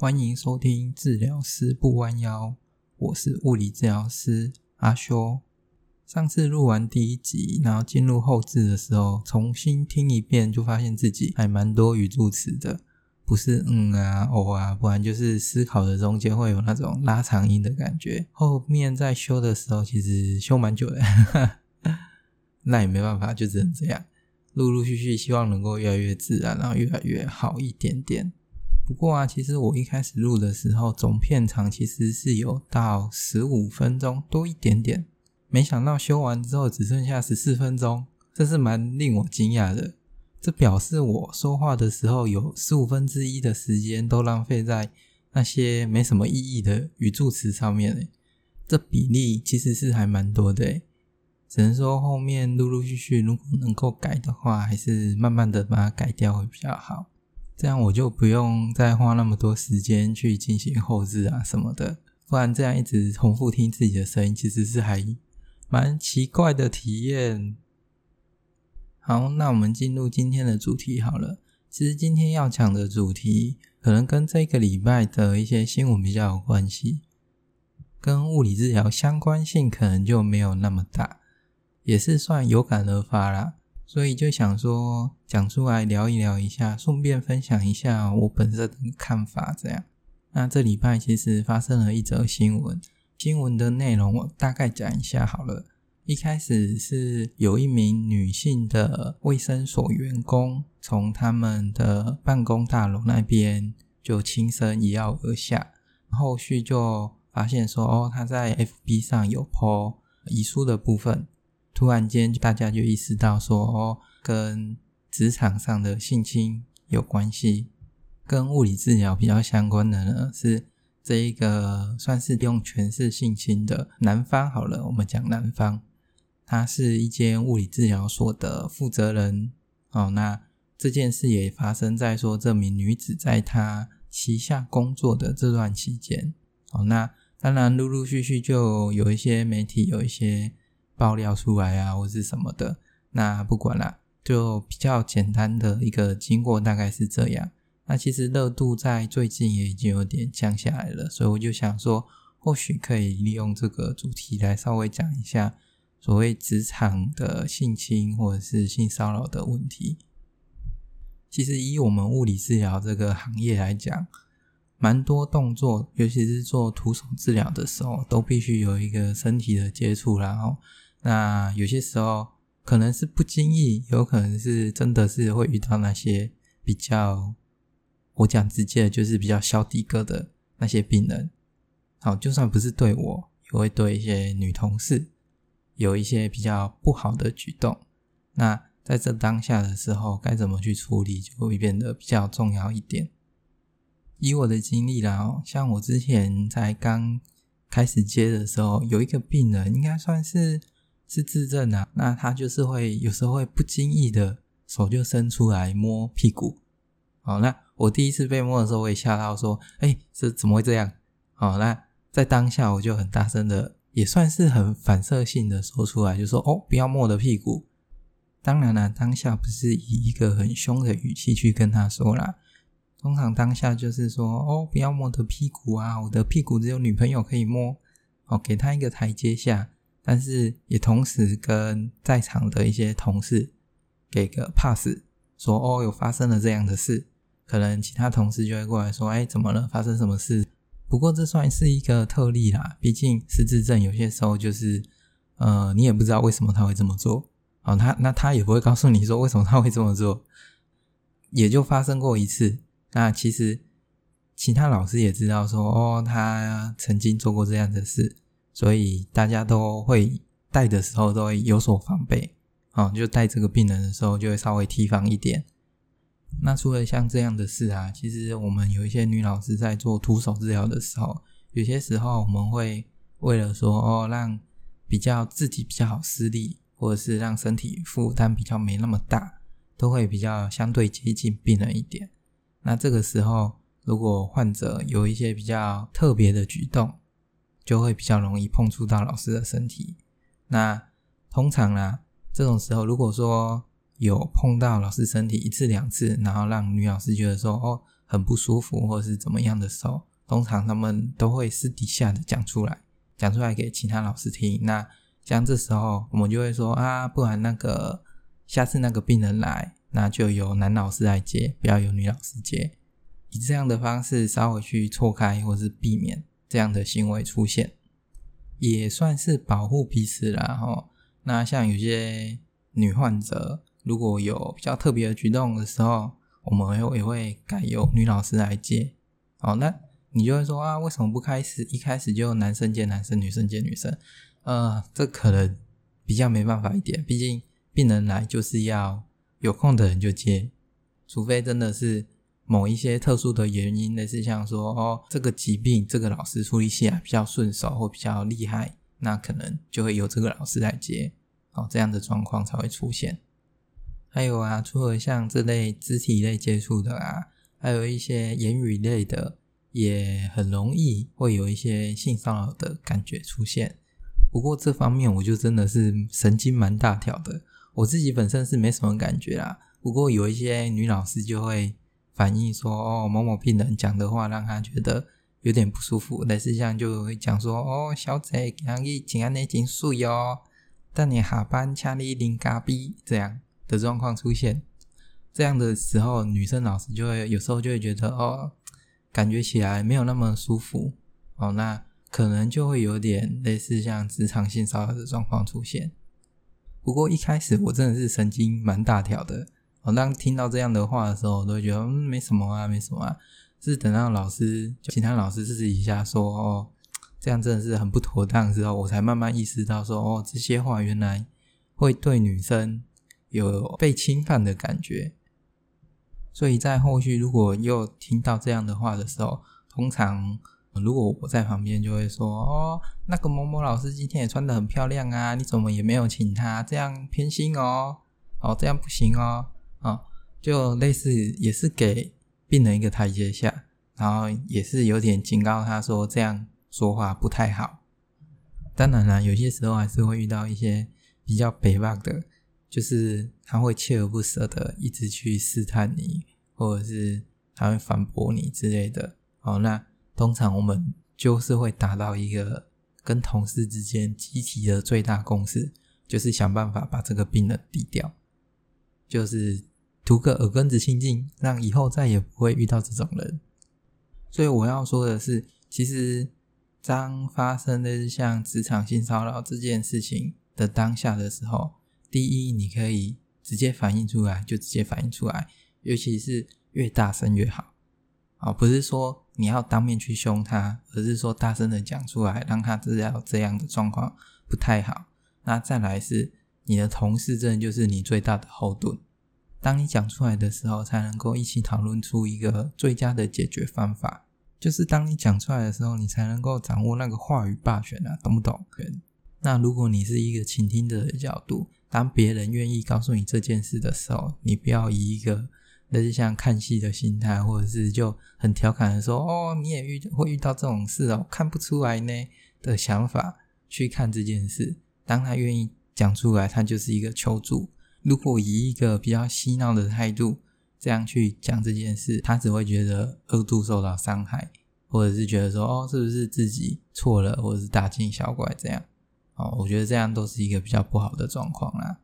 欢迎收听治疗师不弯腰，我是物理治疗师阿修。上次录完第一集，然后进入后置的时候，重新听一遍，就发现自己还蛮多语助词的，不是嗯啊、哦啊，不然就是思考的中间会有那种拉长音的感觉。后面在修的时候，其实修蛮久的，那也没办法，就只能这样，陆陆续续，希望能够越来越自然，然后越来越好一点点。不过啊，其实我一开始录的时候，总片长其实是有到十五分钟多一点点。没想到修完之后只剩下十四分钟，这是蛮令我惊讶的。这表示我说话的时候有十五分之一的时间都浪费在那些没什么意义的语助词上面诶。这比例其实是还蛮多的。只能说后面陆陆续续如果能够改的话，还是慢慢的把它改掉会比较好。这样我就不用再花那么多时间去进行后置啊什么的。不然这样一直重复听自己的声音，其实是还。蛮奇怪的体验。好，那我们进入今天的主题好了。其实今天要讲的主题，可能跟这个礼拜的一些新闻比较有关系，跟物理治疗相关性可能就没有那么大，也是算有感而发啦。所以就想说讲出来聊一聊一下，顺便分享一下我本身的看法。这样，那这礼拜其实发生了一则新闻。新闻的内容我大概讲一下好了。一开始是有一名女性的卫生所员工从他们的办公大楼那边就轻生一跃而下，后续就发现说哦，她在 FB 上有 po 遗书的部分，突然间大家就意识到说哦，跟职场上的性侵有关系，跟物理治疗比较相关的呢是。这一个算是用权势性侵的男方好了，我们讲男方，他是一间物理治疗所的负责人。哦，那这件事也发生在说这名女子在他旗下工作的这段期间。哦，那当然陆陆续续就有一些媒体有一些爆料出来啊，或是什么的。那不管啦，就比较简单的一个经过大概是这样。那其实热度在最近也已经有点降下来了，所以我就想说，或许可以利用这个主题来稍微讲一下所谓职场的性侵或者是性骚扰的问题。其实以我们物理治疗这个行业来讲，蛮多动作，尤其是做徒手治疗的时候，都必须有一个身体的接触，然后那有些时候可能是不经意，有可能是真的是会遇到那些比较。我讲直接的就是比较小的个的那些病人，好，就算不是对我，也会对一些女同事有一些比较不好的举动。那在这当下的时候，该怎么去处理，就会变得比较重要一点。以我的经历啦，哦，像我之前在刚开始接的时候，有一个病人，应该算是是自证啊，那他就是会有时候会不经意的手就伸出来摸屁股。好，那我第一次被摸的时候，我也吓到，说：“哎，这怎么会这样？”好，那在当下我就很大声的，也算是很反射性的说出来，就说：“哦，不要摸我的屁股。”当然了，当下不是以一个很凶的语气去跟他说啦，通常当下就是说：“哦，不要摸我的屁股啊，我的屁股只有女朋友可以摸。”哦，给他一个台阶下，但是也同时跟在场的一些同事给个 pass，说：“哦，有发生了这样的事。”可能其他同事就会过来说：“哎，怎么了？发生什么事？”不过这算是一个特例啦，毕竟失智症有些时候就是，呃，你也不知道为什么他会这么做。好，他那他也不会告诉你说为什么他会这么做，也就发生过一次。那其实其他老师也知道说，哦，他曾经做过这样的事，所以大家都会带的时候都会有所防备。啊，就带这个病人的时候就会稍微提防一点。那除了像这样的事啊，其实我们有一些女老师在做徒手治疗的时候，有些时候我们会为了说哦，让比较自己比较好施力，或者是让身体负担比较没那么大，都会比较相对接近病人一点。那这个时候，如果患者有一些比较特别的举动，就会比较容易碰触到老师的身体。那通常啊，这种时候如果说有碰到老师身体一次两次，然后让女老师觉得说哦，很不舒服或者是怎么样的时候，通常他们都会私底下的讲出来，讲出来给其他老师听。那像这时候，我们就会说啊，不然那个下次那个病人来，那就由男老师来接，不要由女老师接，以这样的方式稍微去错开或是避免这样的行为出现，也算是保护彼此啦齁。那像有些女患者，如果有比较特别的举动的时候，我们也会改由女老师来接。好，那你就会说啊，为什么不开始一开始就男生接男生，女生接女生？呃，这可能比较没办法一点，毕竟病人来就是要有空的人就接，除非真的是某一些特殊的原因，类似像说哦，这个疾病这个老师处理起来比较顺手或比较厉害，那可能就会由这个老师来接。哦，这样的状况才会出现。还有啊，除了像这类肢体类接触的啊，还有一些言语类的，也很容易会有一些性骚扰的感觉出现。不过这方面我就真的是神经蛮大条的，我自己本身是没什么感觉啦。不过有一些女老师就会反映说，哦，某某病人讲的话让她觉得有点不舒服，类似像就会讲说，哦，小姐，今日请安内真水哦。但你下班请你啉咖啡这样的状况出现，这样的时候，女生老师就会有时候就会觉得哦，感觉起来没有那么舒服哦，那可能就会有点类似像职场性骚扰的状况出现。不过一开始我真的是神经蛮大条的，我，当听到这样的话的时候，我都会觉得嗯，没什么啊，没什么啊，是等到老师其他老师私底下说哦。这样真的是很不妥当之后，我才慢慢意识到说，哦，这些话原来会对女生有被侵犯的感觉。所以在后续如果又听到这样的话的时候，通常如果我在旁边就会说，哦，那个某某老师今天也穿得很漂亮啊，你怎么也没有请他？这样偏心哦，哦，这样不行哦，啊、哦，就类似也是给病人一个台阶下，然后也是有点警告他说这样。说话不太好，当然啦，有些时候还是会遇到一些比较北方的，就是他会锲而不舍的一直去试探你，或者是他会反驳你之类的。哦，那通常我们就是会达到一个跟同事之间集体的最大共识，就是想办法把这个病人抵掉，就是图个耳根子清净，让以后再也不会遇到这种人。所以我要说的是，其实。当发生的是像职场性骚扰这件事情的当下的时候，第一，你可以直接反映出来，就直接反映出来，尤其是越大声越好。啊，不是说你要当面去凶他，而是说大声的讲出来，让他知道这样的状况不太好。那再来是你的同事，真的就是你最大的后盾。当你讲出来的时候，才能够一起讨论出一个最佳的解决方法。就是当你讲出来的时候，你才能够掌握那个话语霸权啊，懂不懂？那如果你是一个倾听者的角度，当别人愿意告诉你这件事的时候，你不要以一个那是像看戏的心态，或者是就很调侃的说：“哦，你也遇会遇到这种事哦，看不出来呢”的想法去看这件事。当他愿意讲出来，他就是一个求助。如果以一个比较嬉闹的态度，这样去讲这件事，他只会觉得二度受到伤害，或者是觉得说，哦，是不是自己错了，或者是大惊小怪这样。哦，我觉得这样都是一个比较不好的状况啦。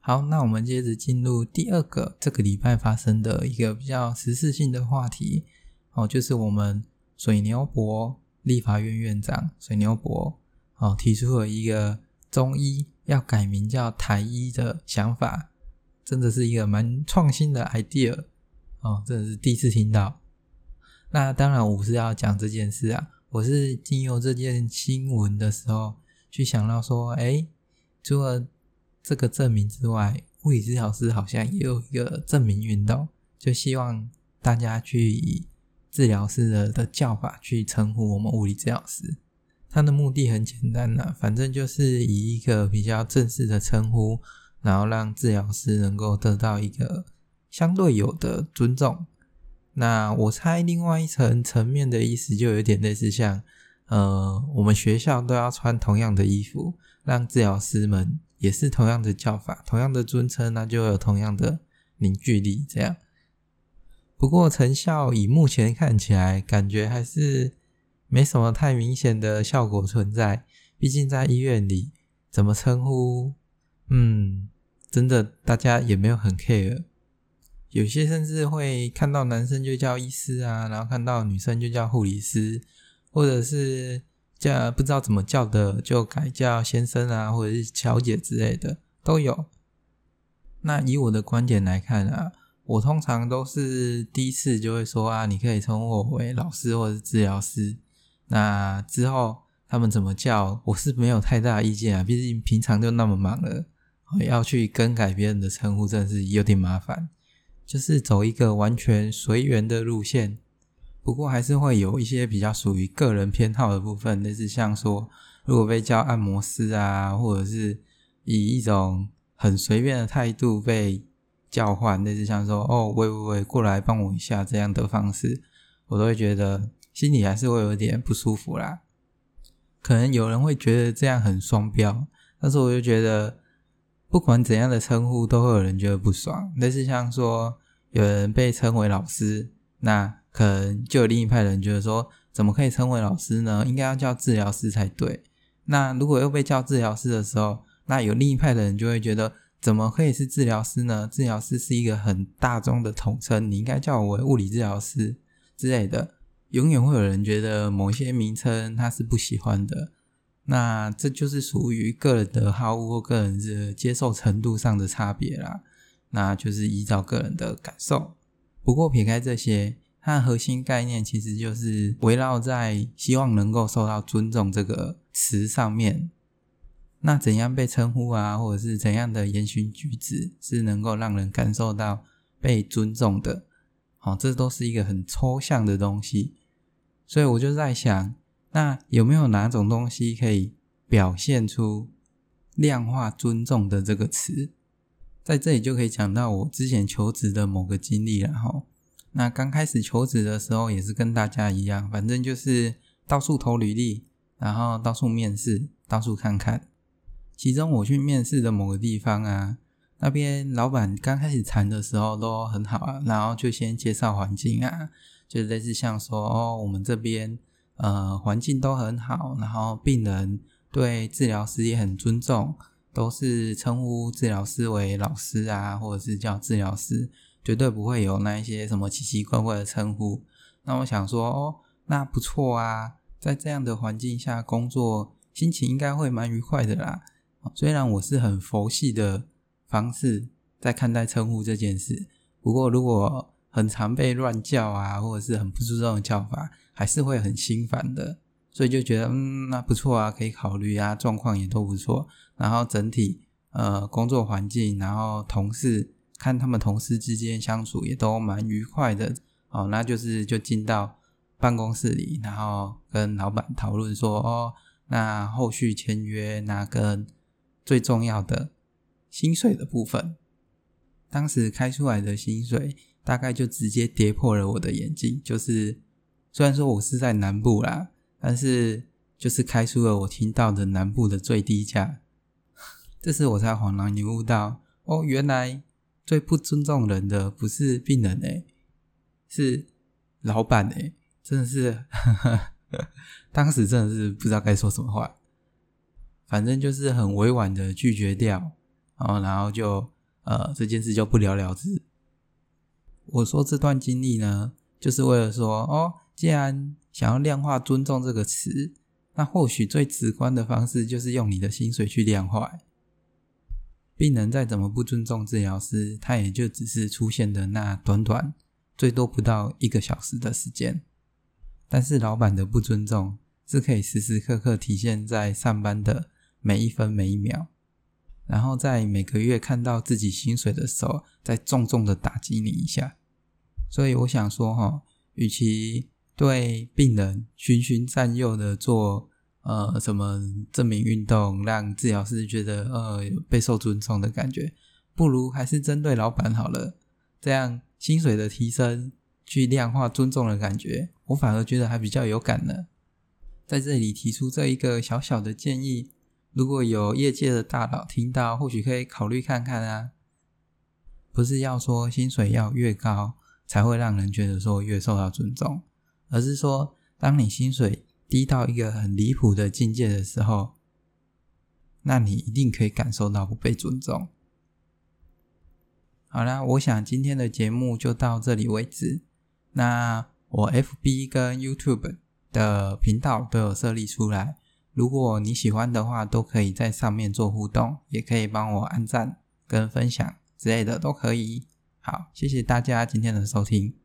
好，那我们接着进入第二个这个礼拜发生的一个比较时事性的话题，哦，就是我们水牛伯立法院院长水牛伯哦提出了一个中医要改名叫台医的想法。真的是一个蛮创新的 idea 哦，真的是第一次听到。那当然，我不是要讲这件事啊，我是经由这件新闻的时候去想到说，诶，除了这个证明之外，物理治疗师好像也有一个证明运动，就希望大家去以治疗师的的叫法去称呼我们物理治疗师。他的目的很简单呐，反正就是以一个比较正式的称呼。然后让治疗师能够得到一个相对有的尊重。那我猜另外一层层面的意思就有点类似像，呃，我们学校都要穿同样的衣服，让治疗师们也是同样的叫法、同样的尊称，那就有同样的凝聚力。这样。不过成效以目前看起来，感觉还是没什么太明显的效果存在。毕竟在医院里，怎么称呼，嗯，真的大家也没有很 care。有些甚至会看到男生就叫医师啊，然后看到女生就叫护理师，或者是叫不知道怎么叫的就改叫先生啊，或者是小姐之类的都有。那以我的观点来看啊。我通常都是第一次就会说啊，你可以称我为老师或者是治疗师。那之后他们怎么叫，我是没有太大意见啊。毕竟平常就那么忙了，要去更改别人的称呼，真的是有点麻烦。就是走一个完全随缘的路线。不过还是会有一些比较属于个人偏好的部分，类似像说，如果被叫按摩师啊，或者是以一种很随便的态度被。叫唤，类似像说“哦，喂喂喂，过来帮我一下”这样的方式，我都会觉得心里还是会有点不舒服啦。可能有人会觉得这样很双标，但是我就觉得，不管怎样的称呼，都会有人觉得不爽。类似像说有人被称为老师，那可能就有另一派人觉得说，怎么可以称为老师呢？应该要叫治疗师才对。那如果又被叫治疗师的时候，那有另一派的人就会觉得。怎么可以是治疗师呢？治疗师是一个很大众的统称，你应该叫我为物理治疗师之类的。永远会有人觉得某些名称他是不喜欢的，那这就是属于个人的好恶或个人的接受程度上的差别啦。那就是依照个人的感受。不过撇开这些，它的核心概念其实就是围绕在希望能够受到尊重这个词上面。那怎样被称呼啊，或者是怎样的言行举止是能够让人感受到被尊重的？好，这都是一个很抽象的东西。所以我就在想，那有没有哪种东西可以表现出量化尊重的这个词？在这里就可以讲到我之前求职的某个经历了哈。那刚开始求职的时候也是跟大家一样，反正就是到处投履历，然后到处面试，到处看看。其中我去面试的某个地方啊，那边老板刚开始谈的时候都很好啊，然后就先介绍环境啊，就类似像说哦，我们这边呃环境都很好，然后病人对治疗师也很尊重，都是称呼治疗师为老师啊，或者是叫治疗师，绝对不会有那一些什么奇奇怪怪的称呼。那我想说哦，那不错啊，在这样的环境下工作，心情应该会蛮愉快的啦。虽然我是很佛系的方式在看待称呼这件事，不过如果很常被乱叫啊，或者是很不注重的叫法，还是会很心烦的。所以就觉得，嗯，那不错啊，可以考虑啊，状况也都不错。然后整体呃工作环境，然后同事看他们同事之间相处也都蛮愉快的。哦，那就是就进到办公室里，然后跟老板讨论说，哦，那后续签约那跟。最重要的薪水的部分，当时开出来的薪水大概就直接跌破了我的眼镜。就是虽然说我是在南部啦，但是就是开出了我听到的南部的最低价。这时我才恍然领悟到，哦，原来最不尊重人的不是病人诶，是老板诶，真的是，当时真的是不知道该说什么话。反正就是很委婉的拒绝掉，然后然后就呃这件事就不了了之。我说这段经历呢，就是为了说哦，既然想要量化尊重这个词，那或许最直观的方式就是用你的薪水去量化。病人再怎么不尊重治疗师，他也就只是出现的那短短最多不到一个小时的时间，但是老板的不尊重是可以时时刻刻体现在上班的。每一分每一秒，然后在每个月看到自己薪水的时候，再重重的打击你一下。所以我想说，哈，与其对病人循循善诱的做呃什么证明运动，让治疗师觉得呃备受尊重的感觉，不如还是针对老板好了。这样薪水的提升，去量化尊重的感觉，我反而觉得还比较有感呢。在这里提出这一个小小的建议。如果有业界的大佬听到，或许可以考虑看看啊。不是要说薪水要越高才会让人觉得说越受到尊重，而是说，当你薪水低到一个很离谱的境界的时候，那你一定可以感受到不被尊重。好啦，我想今天的节目就到这里为止。那我 FB 跟 YouTube 的频道都有设立出来，如果你喜欢的话，都可以在上面做互动，也可以帮我按赞跟分享之类的都可以。好，谢谢大家今天的收听。